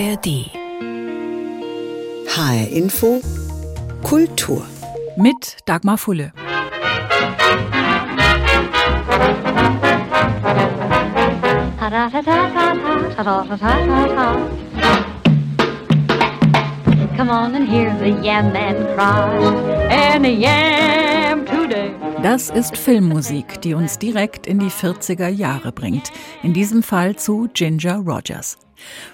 ARD. HR Info Kultur. Mit Dagmar Fulle. Come on and hear the yam man cry. And a yam today. Das ist Filmmusik, die uns direkt in die 40er Jahre bringt. In diesem Fall zu Ginger Rogers.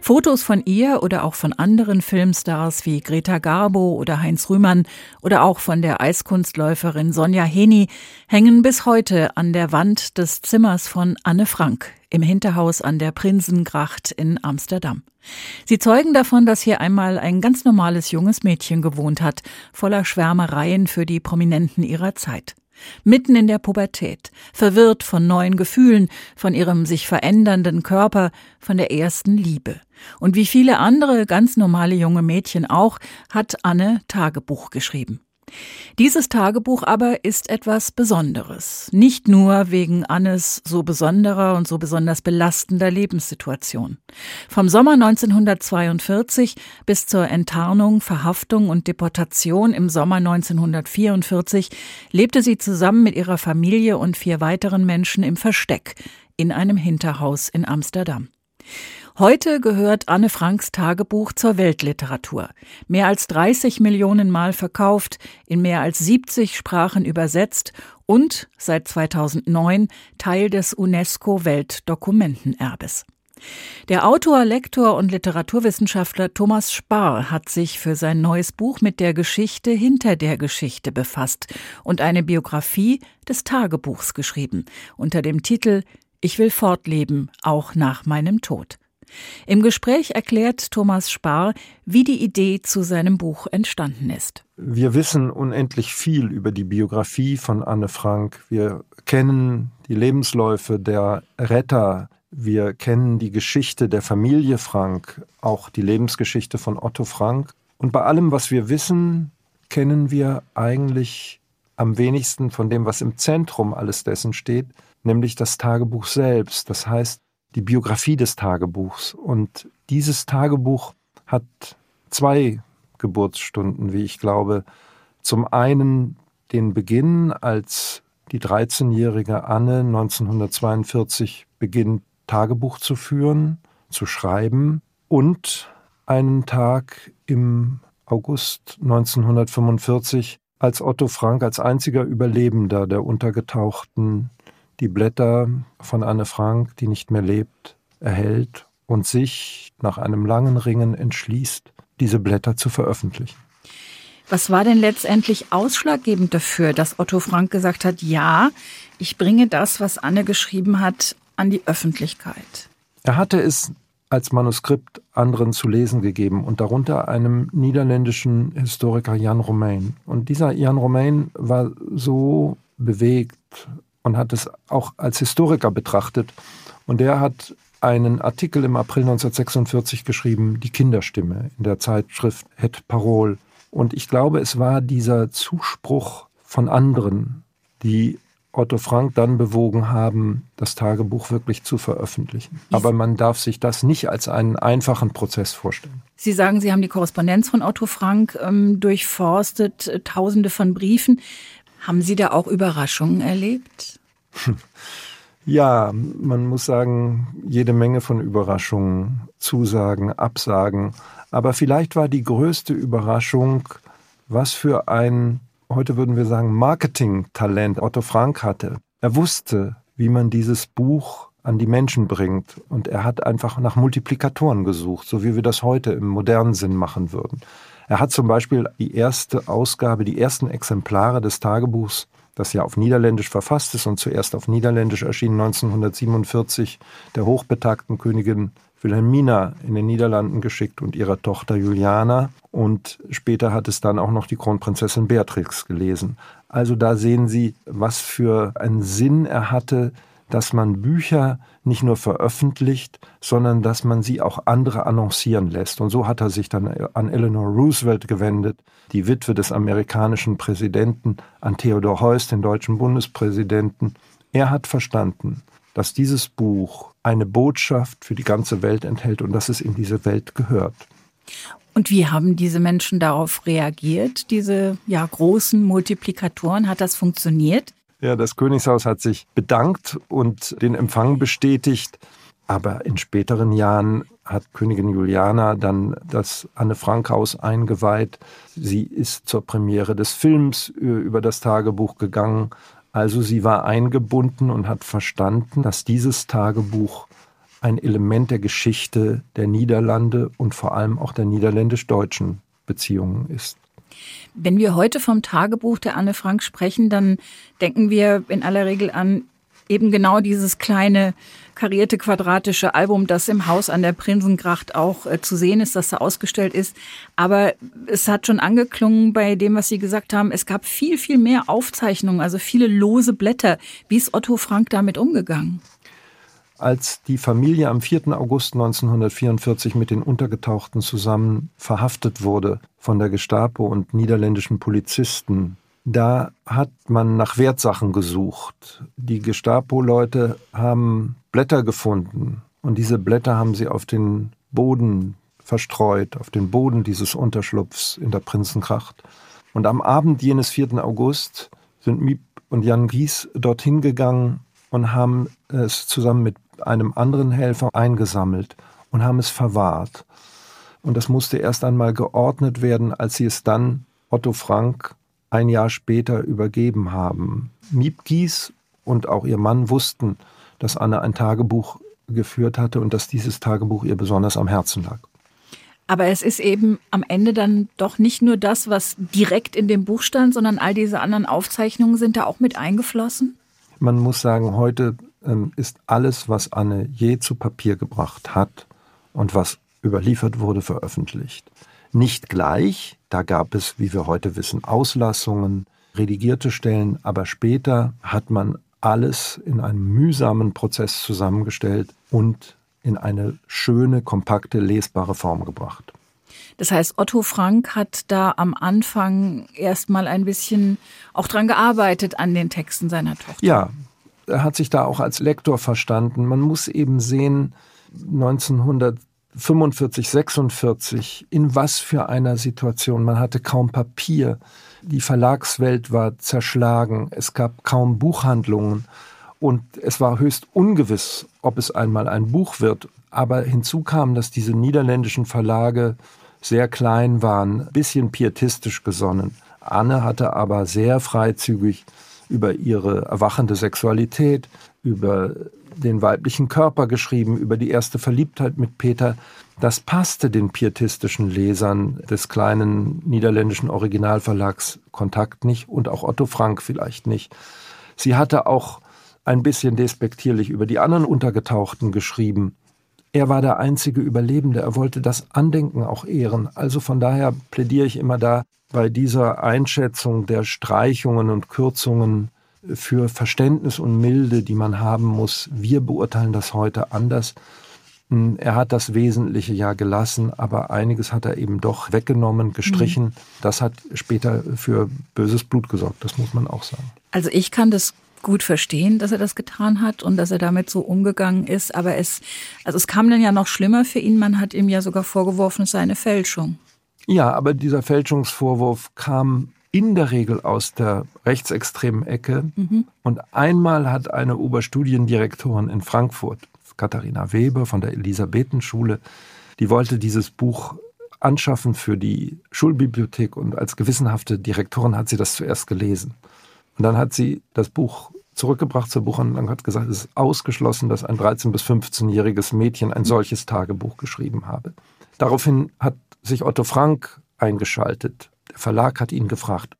Fotos von ihr oder auch von anderen Filmstars wie Greta Garbo oder Heinz Rühmann oder auch von der Eiskunstläuferin Sonja Heni hängen bis heute an der Wand des Zimmers von Anne Frank im Hinterhaus an der Prinsengracht in Amsterdam. Sie zeugen davon, dass hier einmal ein ganz normales junges Mädchen gewohnt hat, voller Schwärmereien für die Prominenten ihrer Zeit. Mitten in der Pubertät, verwirrt von neuen Gefühlen, von ihrem sich verändernden Körper, von der ersten Liebe. Und wie viele andere ganz normale junge Mädchen auch, hat Anne Tagebuch geschrieben. Dieses Tagebuch aber ist etwas Besonderes, nicht nur wegen Annes so besonderer und so besonders belastender Lebenssituation. Vom Sommer 1942 bis zur Enttarnung, Verhaftung und Deportation im Sommer 1944 lebte sie zusammen mit ihrer Familie und vier weiteren Menschen im Versteck in einem Hinterhaus in Amsterdam. Heute gehört Anne Franks Tagebuch zur Weltliteratur. Mehr als 30 Millionen Mal verkauft, in mehr als 70 Sprachen übersetzt und seit 2009 Teil des UNESCO-Weltdokumentenerbes. Der Autor, Lektor und Literaturwissenschaftler Thomas Spar hat sich für sein neues Buch mit der Geschichte hinter der Geschichte befasst und eine Biografie des Tagebuchs geschrieben unter dem Titel Ich will fortleben, auch nach meinem Tod. Im Gespräch erklärt Thomas Spar, wie die Idee zu seinem Buch entstanden ist. Wir wissen unendlich viel über die Biografie von Anne Frank. Wir kennen die Lebensläufe der Retter. Wir kennen die Geschichte der Familie Frank, auch die Lebensgeschichte von Otto Frank. Und bei allem, was wir wissen, kennen wir eigentlich am wenigsten von dem, was im Zentrum alles dessen steht, nämlich das Tagebuch selbst. Das heißt, die Biografie des Tagebuchs. Und dieses Tagebuch hat zwei Geburtsstunden, wie ich glaube. Zum einen den Beginn, als die 13-jährige Anne 1942 beginnt, Tagebuch zu führen, zu schreiben und einen Tag im August 1945, als Otto Frank als einziger Überlebender der untergetauchten die Blätter von Anne Frank, die nicht mehr lebt, erhält und sich nach einem langen Ringen entschließt, diese Blätter zu veröffentlichen. Was war denn letztendlich ausschlaggebend dafür, dass Otto Frank gesagt hat, ja, ich bringe das, was Anne geschrieben hat, an die Öffentlichkeit? Er hatte es als Manuskript anderen zu lesen gegeben und darunter einem niederländischen Historiker Jan Romein. Und dieser Jan Romein war so bewegt und hat es auch als Historiker betrachtet. Und der hat einen Artikel im April 1946 geschrieben, Die Kinderstimme, in der Zeitschrift Het Parol. Und ich glaube, es war dieser Zuspruch von anderen, die Otto Frank dann bewogen haben, das Tagebuch wirklich zu veröffentlichen. Aber man darf sich das nicht als einen einfachen Prozess vorstellen. Sie sagen, Sie haben die Korrespondenz von Otto Frank ähm, durchforstet, äh, tausende von Briefen. Haben Sie da auch Überraschungen erlebt? Ja, man muss sagen, jede Menge von Überraschungen, Zusagen, Absagen. Aber vielleicht war die größte Überraschung, was für ein, heute würden wir sagen, Marketing-Talent Otto Frank hatte. Er wusste, wie man dieses Buch an die Menschen bringt. Und er hat einfach nach Multiplikatoren gesucht, so wie wir das heute im modernen Sinn machen würden. Er hat zum Beispiel die erste Ausgabe, die ersten Exemplare des Tagebuchs, das ja auf Niederländisch verfasst ist und zuerst auf Niederländisch erschien 1947 der hochbetagten Königin Wilhelmina in den Niederlanden geschickt und ihrer Tochter Juliana. Und später hat es dann auch noch die Kronprinzessin Beatrix gelesen. Also da sehen Sie, was für einen Sinn er hatte, dass man Bücher nicht nur veröffentlicht, sondern dass man sie auch andere annoncieren lässt. Und so hat er sich dann an Eleanor Roosevelt gewendet, die Witwe des amerikanischen Präsidenten, an Theodor Heuss, den deutschen Bundespräsidenten. Er hat verstanden, dass dieses Buch eine Botschaft für die ganze Welt enthält und dass es in diese Welt gehört. Und wie haben diese Menschen darauf reagiert, diese ja, großen Multiplikatoren? Hat das funktioniert? Ja, das Königshaus hat sich bedankt und den Empfang bestätigt. Aber in späteren Jahren hat Königin Juliana dann das Anne-Frank-Haus eingeweiht. Sie ist zur Premiere des Films äh, über das Tagebuch gegangen. Also sie war eingebunden und hat verstanden, dass dieses Tagebuch ein Element der Geschichte der Niederlande und vor allem auch der niederländisch-deutschen Beziehungen ist. Wenn wir heute vom Tagebuch der Anne Frank sprechen, dann denken wir in aller Regel an eben genau dieses kleine karierte quadratische Album, das im Haus an der Prinsengracht auch äh, zu sehen ist, das da ausgestellt ist. Aber es hat schon angeklungen bei dem, was Sie gesagt haben. Es gab viel, viel mehr Aufzeichnungen, also viele lose Blätter. Wie ist Otto Frank damit umgegangen? Als die Familie am 4. August 1944 mit den Untergetauchten zusammen verhaftet wurde von der Gestapo und niederländischen Polizisten, da hat man nach Wertsachen gesucht. Die Gestapo-Leute haben Blätter gefunden und diese Blätter haben sie auf den Boden verstreut, auf den Boden dieses Unterschlupfs in der Prinzenkracht. Und am Abend jenes 4. August sind Miep und Jan Gies dorthin gegangen und haben es zusammen mit einem anderen Helfer eingesammelt und haben es verwahrt. Und das musste erst einmal geordnet werden, als sie es dann Otto Frank ein Jahr später übergeben haben. Miepgies und auch ihr Mann wussten, dass Anne ein Tagebuch geführt hatte und dass dieses Tagebuch ihr besonders am Herzen lag. Aber es ist eben am Ende dann doch nicht nur das, was direkt in dem Buch stand, sondern all diese anderen Aufzeichnungen sind da auch mit eingeflossen? Man muss sagen, heute ähm, ist alles, was Anne je zu Papier gebracht hat und was überliefert wurde, veröffentlicht. Nicht gleich, da gab es, wie wir heute wissen, Auslassungen, redigierte Stellen, aber später hat man alles in einem mühsamen Prozess zusammengestellt und in eine schöne, kompakte, lesbare Form gebracht. Das heißt, Otto Frank hat da am Anfang erstmal ein bisschen auch dran gearbeitet an den Texten seiner Tochter. Ja, hat sich da auch als Lektor verstanden. Man muss eben sehen, 1945, 46, in was für einer Situation. Man hatte kaum Papier. Die Verlagswelt war zerschlagen. Es gab kaum Buchhandlungen. Und es war höchst ungewiss, ob es einmal ein Buch wird. Aber hinzu kam, dass diese niederländischen Verlage sehr klein waren, bisschen pietistisch gesonnen. Anne hatte aber sehr freizügig über ihre erwachende Sexualität, über den weiblichen Körper geschrieben, über die erste Verliebtheit mit Peter. Das passte den pietistischen Lesern des kleinen niederländischen Originalverlags Kontakt nicht und auch Otto Frank vielleicht nicht. Sie hatte auch ein bisschen despektierlich über die anderen Untergetauchten geschrieben. Er war der einzige Überlebende, er wollte das Andenken auch ehren. Also von daher plädiere ich immer da bei dieser Einschätzung der Streichungen und Kürzungen für Verständnis und Milde, die man haben muss. Wir beurteilen das heute anders. Hm, er hat das Wesentliche ja gelassen, aber einiges hat er eben doch weggenommen, gestrichen. Mhm. Das hat später für böses Blut gesorgt, das muss man auch sagen. Also ich kann das gut verstehen, dass er das getan hat und dass er damit so umgegangen ist. Aber es, also es kam dann ja noch schlimmer für ihn. Man hat ihm ja sogar vorgeworfen, es sei eine Fälschung. Ja, aber dieser Fälschungsvorwurf kam in der Regel aus der rechtsextremen Ecke. Mhm. Und einmal hat eine Oberstudiendirektorin in Frankfurt, Katharina Weber von der Elisabethenschule, die wollte dieses Buch anschaffen für die Schulbibliothek und als gewissenhafte Direktorin hat sie das zuerst gelesen. Und dann hat sie das Buch zurückgebracht zur Buchhandlung und hat gesagt, es ist ausgeschlossen, dass ein 13- bis 15-jähriges Mädchen ein solches Tagebuch geschrieben habe. Daraufhin hat sich Otto Frank eingeschaltet. Der Verlag hat ihn gefragt.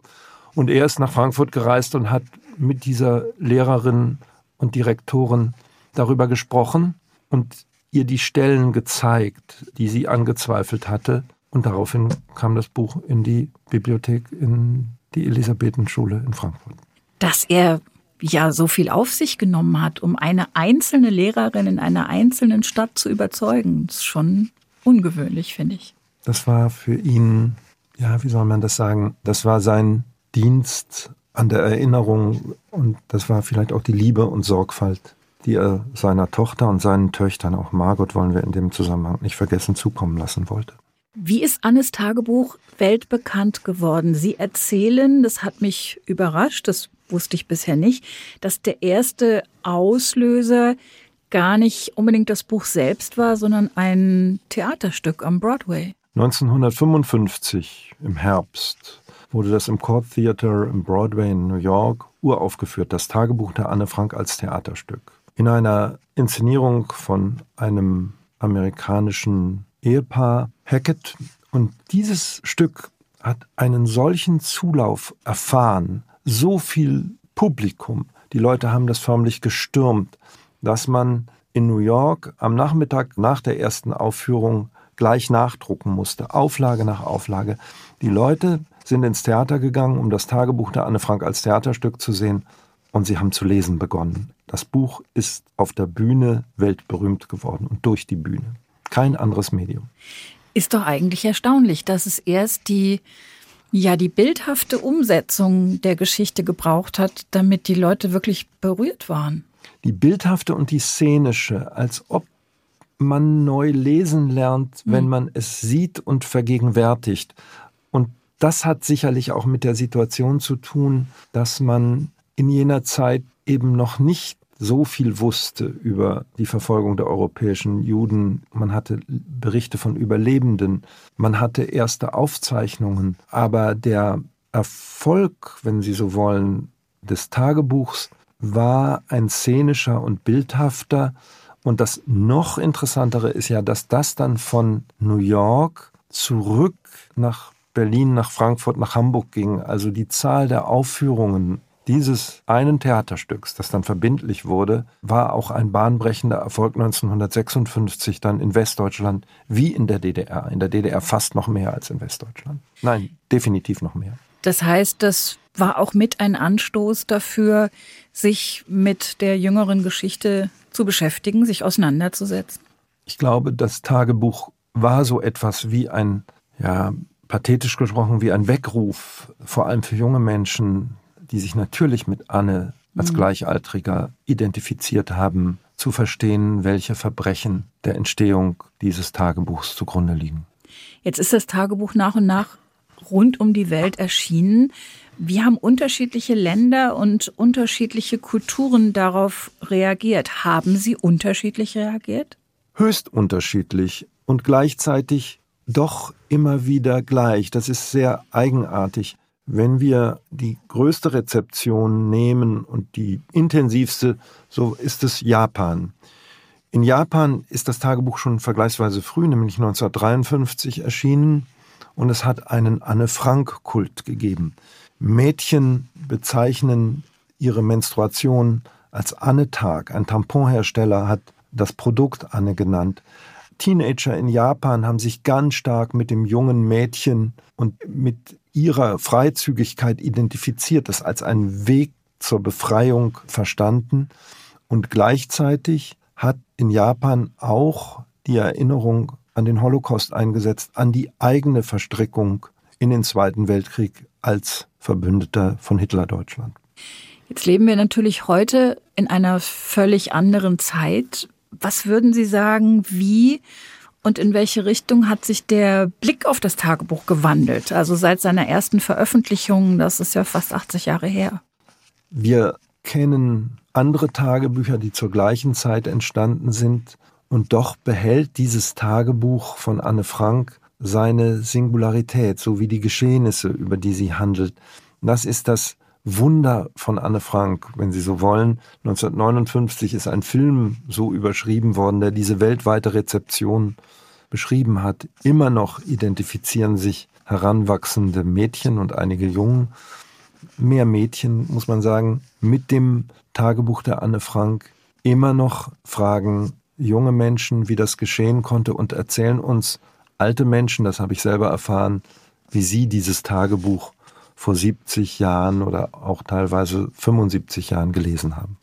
Und er ist nach Frankfurt gereist und hat mit dieser Lehrerin und Direktorin darüber gesprochen und ihr die Stellen gezeigt, die sie angezweifelt hatte. Und daraufhin kam das Buch in die Bibliothek in die Elisabethenschule in Frankfurt dass er ja so viel auf sich genommen hat, um eine einzelne Lehrerin in einer einzelnen Stadt zu überzeugen. Das ist schon ungewöhnlich, finde ich. Das war für ihn, ja, wie soll man das sagen? Das war sein Dienst an der Erinnerung und das war vielleicht auch die Liebe und Sorgfalt, die er seiner Tochter und seinen Töchtern, auch Margot wollen wir in dem Zusammenhang nicht vergessen, zukommen lassen wollte. Wie ist Annes Tagebuch weltbekannt geworden? Sie erzählen, das hat mich überrascht, das wusste ich bisher nicht, dass der erste Auslöser gar nicht unbedingt das Buch selbst war, sondern ein Theaterstück am Broadway. 1955 im Herbst wurde das im Court Theater im Broadway in New York uraufgeführt, das Tagebuch der Anne Frank als Theaterstück. In einer Inszenierung von einem amerikanischen Ehepaar Hackett. Und dieses Stück hat einen solchen Zulauf erfahren, so viel Publikum, die Leute haben das förmlich gestürmt, dass man in New York am Nachmittag nach der ersten Aufführung gleich nachdrucken musste, Auflage nach Auflage. Die Leute sind ins Theater gegangen, um das Tagebuch der Anne Frank als Theaterstück zu sehen, und sie haben zu lesen begonnen. Das Buch ist auf der Bühne weltberühmt geworden und durch die Bühne. Kein anderes Medium. Ist doch eigentlich erstaunlich, dass es erst die ja die bildhafte Umsetzung der Geschichte gebraucht hat, damit die Leute wirklich berührt waren. Die bildhafte und die szenische, als ob man neu lesen lernt, wenn hm. man es sieht und vergegenwärtigt. Und das hat sicherlich auch mit der Situation zu tun, dass man in jener Zeit eben noch nicht so viel wusste über die Verfolgung der europäischen Juden. Man hatte Berichte von Überlebenden, man hatte erste Aufzeichnungen, aber der Erfolg, wenn Sie so wollen, des Tagebuchs war ein szenischer und bildhafter. Und das noch interessantere ist ja, dass das dann von New York zurück nach Berlin, nach Frankfurt, nach Hamburg ging. Also die Zahl der Aufführungen dieses einen Theaterstücks, das dann verbindlich wurde, war auch ein bahnbrechender Erfolg 1956 dann in Westdeutschland wie in der DDR. In der DDR fast noch mehr als in Westdeutschland. Nein, definitiv noch mehr. Das heißt, das war auch mit ein Anstoß dafür, sich mit der jüngeren Geschichte zu beschäftigen, sich auseinanderzusetzen. Ich glaube, das Tagebuch war so etwas wie ein, ja, pathetisch gesprochen, wie ein Weckruf, vor allem für junge Menschen, die sich natürlich mit Anne als mhm. Gleichaltriger identifiziert haben, zu verstehen, welche Verbrechen der Entstehung dieses Tagebuchs zugrunde liegen. Jetzt ist das Tagebuch nach und nach rund um die Welt erschienen. Wie haben unterschiedliche Länder und unterschiedliche Kulturen darauf reagiert? Haben sie unterschiedlich reagiert? Höchst unterschiedlich und gleichzeitig doch immer wieder gleich. Das ist sehr eigenartig. Wenn wir die größte Rezeption nehmen und die intensivste, so ist es Japan. In Japan ist das Tagebuch schon vergleichsweise früh, nämlich 1953 erschienen und es hat einen Anne-Frank-Kult gegeben. Mädchen bezeichnen ihre Menstruation als Anne-Tag. Ein Tamponhersteller hat das Produkt Anne genannt. Teenager in Japan haben sich ganz stark mit dem jungen Mädchen und mit ihrer Freizügigkeit identifiziert, das als einen Weg zur Befreiung verstanden. Und gleichzeitig hat in Japan auch die Erinnerung an den Holocaust eingesetzt, an die eigene Verstrickung in den Zweiten Weltkrieg als Verbündeter von Hitler-Deutschland. Jetzt leben wir natürlich heute in einer völlig anderen Zeit. Was würden Sie sagen, wie und in welche Richtung hat sich der Blick auf das Tagebuch gewandelt? Also seit seiner ersten Veröffentlichung, das ist ja fast 80 Jahre her. Wir kennen andere Tagebücher, die zur gleichen Zeit entstanden sind. Und doch behält dieses Tagebuch von Anne Frank seine Singularität, so wie die Geschehnisse, über die sie handelt. Das ist das Wunder von Anne Frank, wenn Sie so wollen. 1959 ist ein Film so überschrieben worden, der diese weltweite Rezeption beschrieben hat. Immer noch identifizieren sich heranwachsende Mädchen und einige Jungen, mehr Mädchen, muss man sagen, mit dem Tagebuch der Anne Frank. Immer noch fragen junge Menschen, wie das geschehen konnte und erzählen uns alte Menschen, das habe ich selber erfahren, wie sie dieses Tagebuch vor 70 Jahren oder auch teilweise 75 Jahren gelesen haben.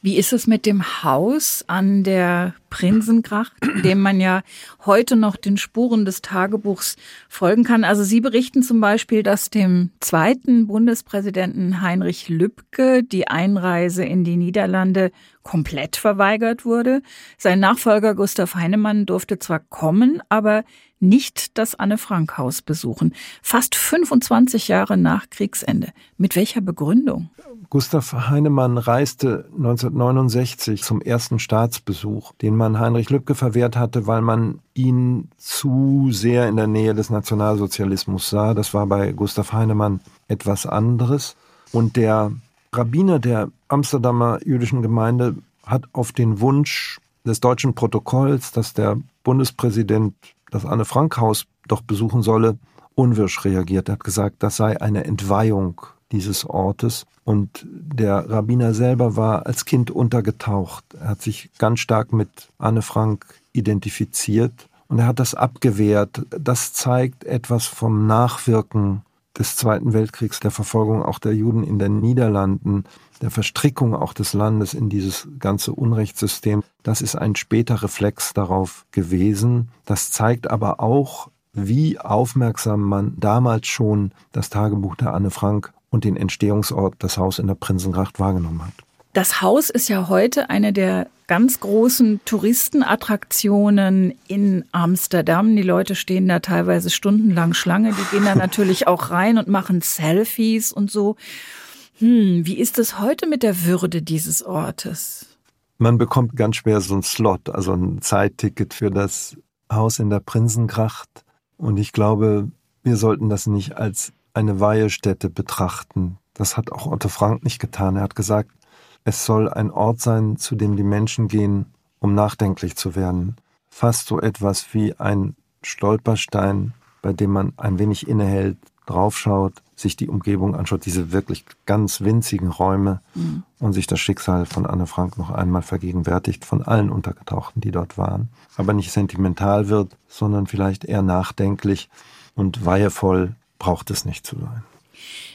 Wie ist es mit dem Haus an der Prinsengracht, dem man ja heute noch den Spuren des Tagebuchs folgen kann? Also Sie berichten zum Beispiel, dass dem zweiten Bundespräsidenten Heinrich Lübke die Einreise in die Niederlande komplett verweigert wurde. Sein Nachfolger Gustav Heinemann durfte zwar kommen, aber nicht das Anne-Frank-Haus besuchen. Fast 25 Jahre nach Kriegsende. Mit welcher Begründung? Gustav Heinemann reiste 1969 zum ersten Staatsbesuch, den man Heinrich Lübke verwehrt hatte, weil man ihn zu sehr in der Nähe des Nationalsozialismus sah. Das war bei Gustav Heinemann etwas anderes. Und der Rabbiner der Amsterdamer jüdischen Gemeinde hat auf den Wunsch des deutschen Protokolls, dass der Bundespräsident das Anne-Frank-Haus doch besuchen solle, unwirsch reagiert. Er hat gesagt, das sei eine Entweihung dieses Ortes. Und der Rabbiner selber war als Kind untergetaucht. Er hat sich ganz stark mit Anne Frank identifiziert und er hat das abgewehrt. Das zeigt etwas vom Nachwirken des Zweiten Weltkriegs, der Verfolgung auch der Juden in den Niederlanden, der Verstrickung auch des Landes in dieses ganze Unrechtssystem. Das ist ein später Reflex darauf gewesen. Das zeigt aber auch, wie aufmerksam man damals schon das Tagebuch der Anne Frank und den Entstehungsort, das Haus in der Prinzengracht, wahrgenommen hat. Das Haus ist ja heute eine der ganz großen Touristenattraktionen in Amsterdam. Die Leute stehen da teilweise stundenlang Schlange. Die gehen da natürlich auch rein und machen Selfies und so. Hm, wie ist es heute mit der Würde dieses Ortes? Man bekommt ganz schwer so ein Slot, also ein Zeitticket für das Haus in der Prinzengracht. Und ich glaube, wir sollten das nicht als eine Weihestätte betrachten. Das hat auch Otto Frank nicht getan. Er hat gesagt, es soll ein Ort sein, zu dem die Menschen gehen, um nachdenklich zu werden. Fast so etwas wie ein Stolperstein, bei dem man ein wenig innehält, draufschaut, sich die Umgebung anschaut, diese wirklich ganz winzigen Räume mhm. und sich das Schicksal von Anne Frank noch einmal vergegenwärtigt, von allen Untergetauchten, die dort waren. Aber nicht sentimental wird, sondern vielleicht eher nachdenklich und weihevoll braucht es nicht zu sein.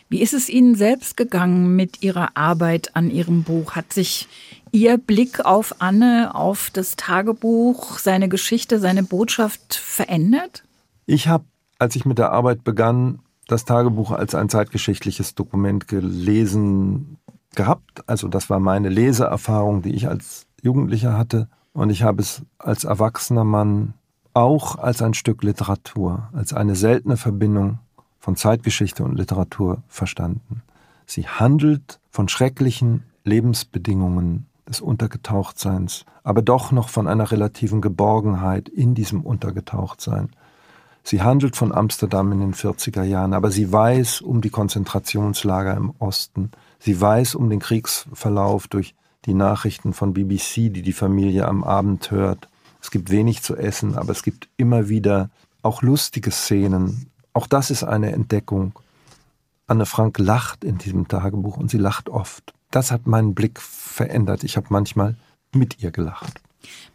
Wie ist es Ihnen selbst gegangen mit Ihrer Arbeit an Ihrem Buch? Hat sich Ihr Blick auf Anne, auf das Tagebuch, seine Geschichte, seine Botschaft verändert? Ich habe, als ich mit der Arbeit begann, das Tagebuch als ein zeitgeschichtliches Dokument gelesen gehabt. Also das war meine Leseerfahrung, die ich als Jugendlicher hatte. Und ich habe es als erwachsener Mann auch als ein Stück Literatur, als eine seltene Verbindung von Zeitgeschichte und Literatur verstanden. Sie handelt von schrecklichen Lebensbedingungen des Untergetauchtseins, aber doch noch von einer relativen Geborgenheit in diesem Untergetauchtsein. Sie handelt von Amsterdam in den 40er Jahren, aber sie weiß um die Konzentrationslager im Osten. Sie weiß um den Kriegsverlauf durch die Nachrichten von BBC, die die Familie am Abend hört. Es gibt wenig zu essen, aber es gibt immer wieder auch lustige Szenen. Auch das ist eine Entdeckung. Anne Frank lacht in diesem Tagebuch und sie lacht oft. Das hat meinen Blick verändert. Ich habe manchmal mit ihr gelacht.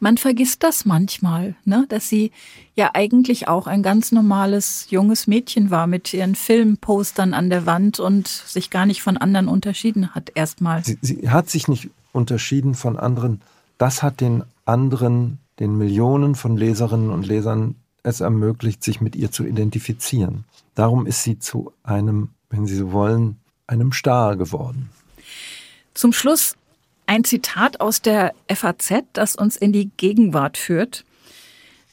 Man vergisst das manchmal, ne? dass sie ja eigentlich auch ein ganz normales junges Mädchen war mit ihren Filmpostern an der Wand und sich gar nicht von anderen unterschieden hat erstmal. Sie, sie hat sich nicht unterschieden von anderen. Das hat den anderen, den Millionen von Leserinnen und Lesern es ermöglicht, sich mit ihr zu identifizieren. Darum ist sie zu einem, wenn Sie so wollen, einem Star geworden. Zum Schluss ein Zitat aus der FAZ, das uns in die Gegenwart führt.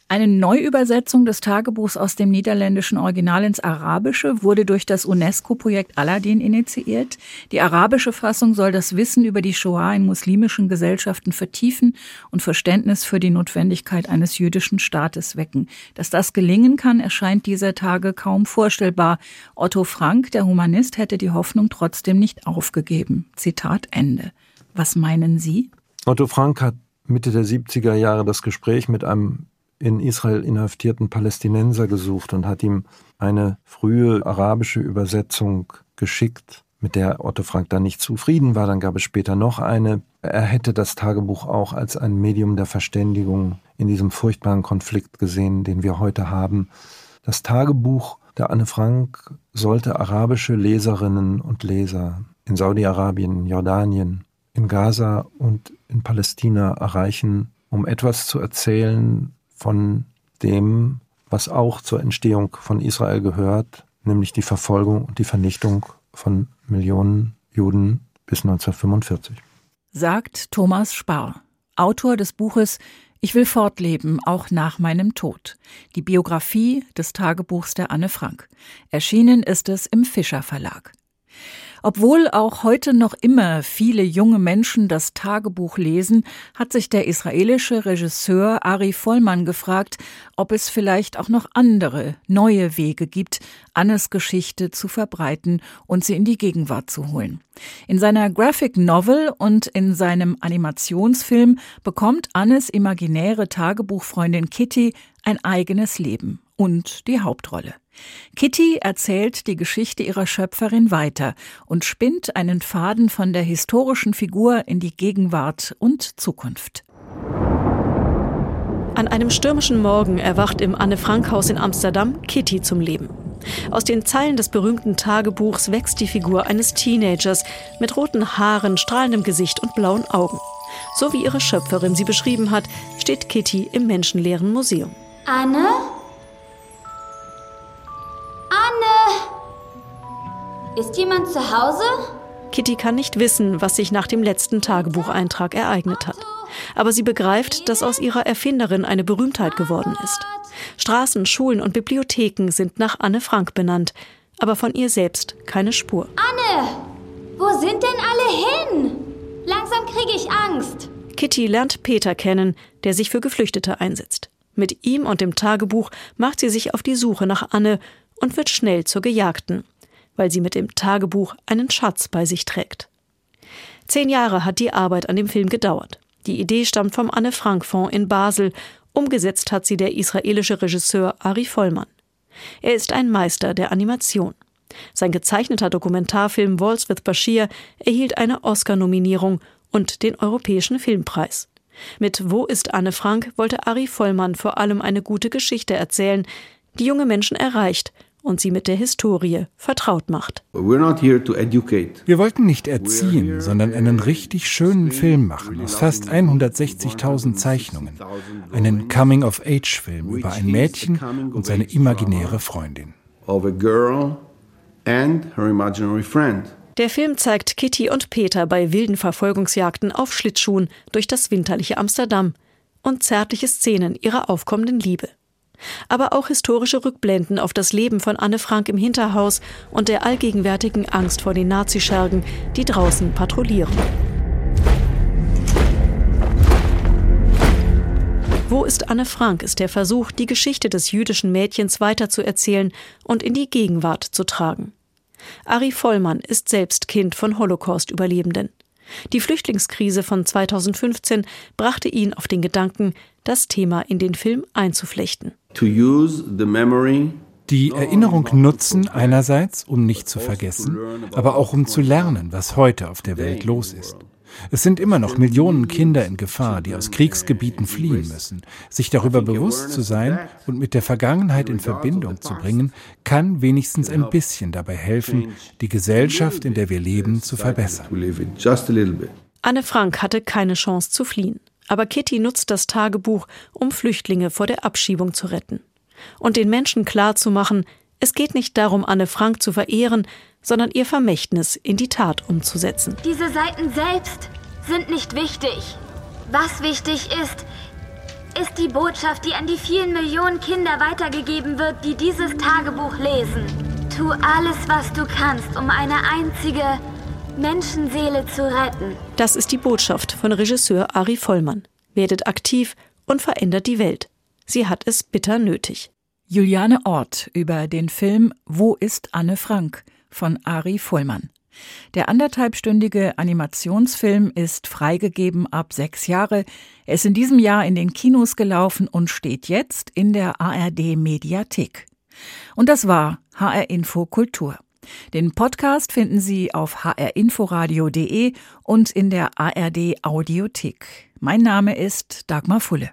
Eine Neuübersetzung des Tagebuchs aus dem niederländischen Original ins Arabische wurde durch das UNESCO-Projekt Aladdin initiiert. Die arabische Fassung soll das Wissen über die Shoah in muslimischen Gesellschaften vertiefen und Verständnis für die Notwendigkeit eines jüdischen Staates wecken. Dass das gelingen kann, erscheint dieser Tage kaum vorstellbar. Otto Frank, der Humanist, hätte die Hoffnung trotzdem nicht aufgegeben. Zitat Ende. Was meinen Sie? Otto Frank hat Mitte der 70er Jahre das Gespräch mit einem in Israel inhaftierten Palästinenser gesucht und hat ihm eine frühe arabische Übersetzung geschickt, mit der Otto Frank dann nicht zufrieden war. Dann gab es später noch eine. Er hätte das Tagebuch auch als ein Medium der Verständigung in diesem furchtbaren Konflikt gesehen, den wir heute haben. Das Tagebuch der Anne Frank sollte arabische Leserinnen und Leser in Saudi-Arabien, Jordanien, in Gaza und in Palästina erreichen, um etwas zu erzählen von dem, was auch zur Entstehung von Israel gehört, nämlich die Verfolgung und die Vernichtung von Millionen Juden bis 1945. Sagt Thomas Spar, Autor des Buches Ich will fortleben, auch nach meinem Tod. Die Biografie des Tagebuchs der Anne Frank. Erschienen ist es im Fischer Verlag. Obwohl auch heute noch immer viele junge Menschen das Tagebuch lesen, hat sich der israelische Regisseur Ari Vollmann gefragt, ob es vielleicht auch noch andere, neue Wege gibt, Annes Geschichte zu verbreiten und sie in die Gegenwart zu holen. In seiner Graphic Novel und in seinem Animationsfilm bekommt Annes imaginäre Tagebuchfreundin Kitty ein eigenes Leben und die Hauptrolle. Kitty erzählt die Geschichte ihrer Schöpferin weiter und spinnt einen Faden von der historischen Figur in die Gegenwart und Zukunft. An einem stürmischen Morgen erwacht im Anne-Frank-Haus in Amsterdam Kitty zum Leben. Aus den Zeilen des berühmten Tagebuchs wächst die Figur eines Teenagers mit roten Haaren, strahlendem Gesicht und blauen Augen. So wie ihre Schöpferin sie beschrieben hat, steht Kitty im menschenleeren Museum. Anne? Anne! Ist jemand zu Hause? Kitty kann nicht wissen, was sich nach dem letzten Tagebucheintrag ereignet hat. Aber sie begreift, dass aus ihrer Erfinderin eine Berühmtheit geworden ist. Straßen, Schulen und Bibliotheken sind nach Anne Frank benannt, aber von ihr selbst keine Spur. Anne! Wo sind denn alle hin? Langsam kriege ich Angst. Kitty lernt Peter kennen, der sich für Geflüchtete einsetzt. Mit ihm und dem Tagebuch macht sie sich auf die Suche nach Anne und wird schnell zur Gejagten, weil sie mit dem Tagebuch einen Schatz bei sich trägt. Zehn Jahre hat die Arbeit an dem Film gedauert. Die Idee stammt vom Anne Frank Fonds in Basel. Umgesetzt hat sie der israelische Regisseur Ari Vollmann. Er ist ein Meister der Animation. Sein gezeichneter Dokumentarfilm Walls with Bashir erhielt eine Oscar-Nominierung und den Europäischen Filmpreis. Mit Wo ist Anne Frank wollte Ari Vollmann vor allem eine gute Geschichte erzählen, die junge Menschen erreicht und sie mit der Historie vertraut macht. Wir wollten nicht erziehen, sondern einen richtig schönen Film machen aus fast 160.000 Zeichnungen. Einen Coming-of-Age-Film über ein Mädchen und seine imaginäre Freundin. Der Film zeigt Kitty und Peter bei wilden Verfolgungsjagden auf Schlittschuhen durch das winterliche Amsterdam und zärtliche Szenen ihrer aufkommenden Liebe aber auch historische Rückblenden auf das Leben von Anne Frank im Hinterhaus und der allgegenwärtigen Angst vor den Nazischergen, die draußen patrouillieren. Wo ist Anne Frank ist der Versuch, die Geschichte des jüdischen Mädchens weiterzuerzählen und in die Gegenwart zu tragen. Ari Vollmann ist selbst Kind von Holocaust-Überlebenden. Die Flüchtlingskrise von 2015 brachte ihn auf den Gedanken, das Thema in den Film einzuflechten. Die Erinnerung nutzen einerseits, um nicht zu vergessen, aber auch um zu lernen, was heute auf der Welt los ist. Es sind immer noch Millionen Kinder in Gefahr, die aus Kriegsgebieten fliehen müssen. Sich darüber bewusst zu sein und mit der Vergangenheit in Verbindung zu bringen, kann wenigstens ein bisschen dabei helfen, die Gesellschaft, in der wir leben, zu verbessern. Anne Frank hatte keine Chance zu fliehen. Aber Kitty nutzt das Tagebuch, um Flüchtlinge vor der Abschiebung zu retten. Und den Menschen klarzumachen, es geht nicht darum, Anne Frank zu verehren, sondern ihr Vermächtnis in die Tat umzusetzen. Diese Seiten selbst sind nicht wichtig. Was wichtig ist, ist die Botschaft, die an die vielen Millionen Kinder weitergegeben wird, die dieses Tagebuch lesen. Tu alles, was du kannst, um eine einzige Menschenseele zu retten. Das ist die Botschaft von Regisseur Ari Vollmann. Werdet aktiv und verändert die Welt. Sie hat es bitter nötig. Juliane Ort über den Film Wo ist Anne Frank von Ari Vollmann. Der anderthalbstündige Animationsfilm ist freigegeben ab sechs Jahre. Er ist in diesem Jahr in den Kinos gelaufen und steht jetzt in der ARD Mediathek. Und das war HR Info Kultur. Den Podcast finden Sie auf hrinforadio.de und in der ARD Audiothek. Mein Name ist Dagmar Fulle.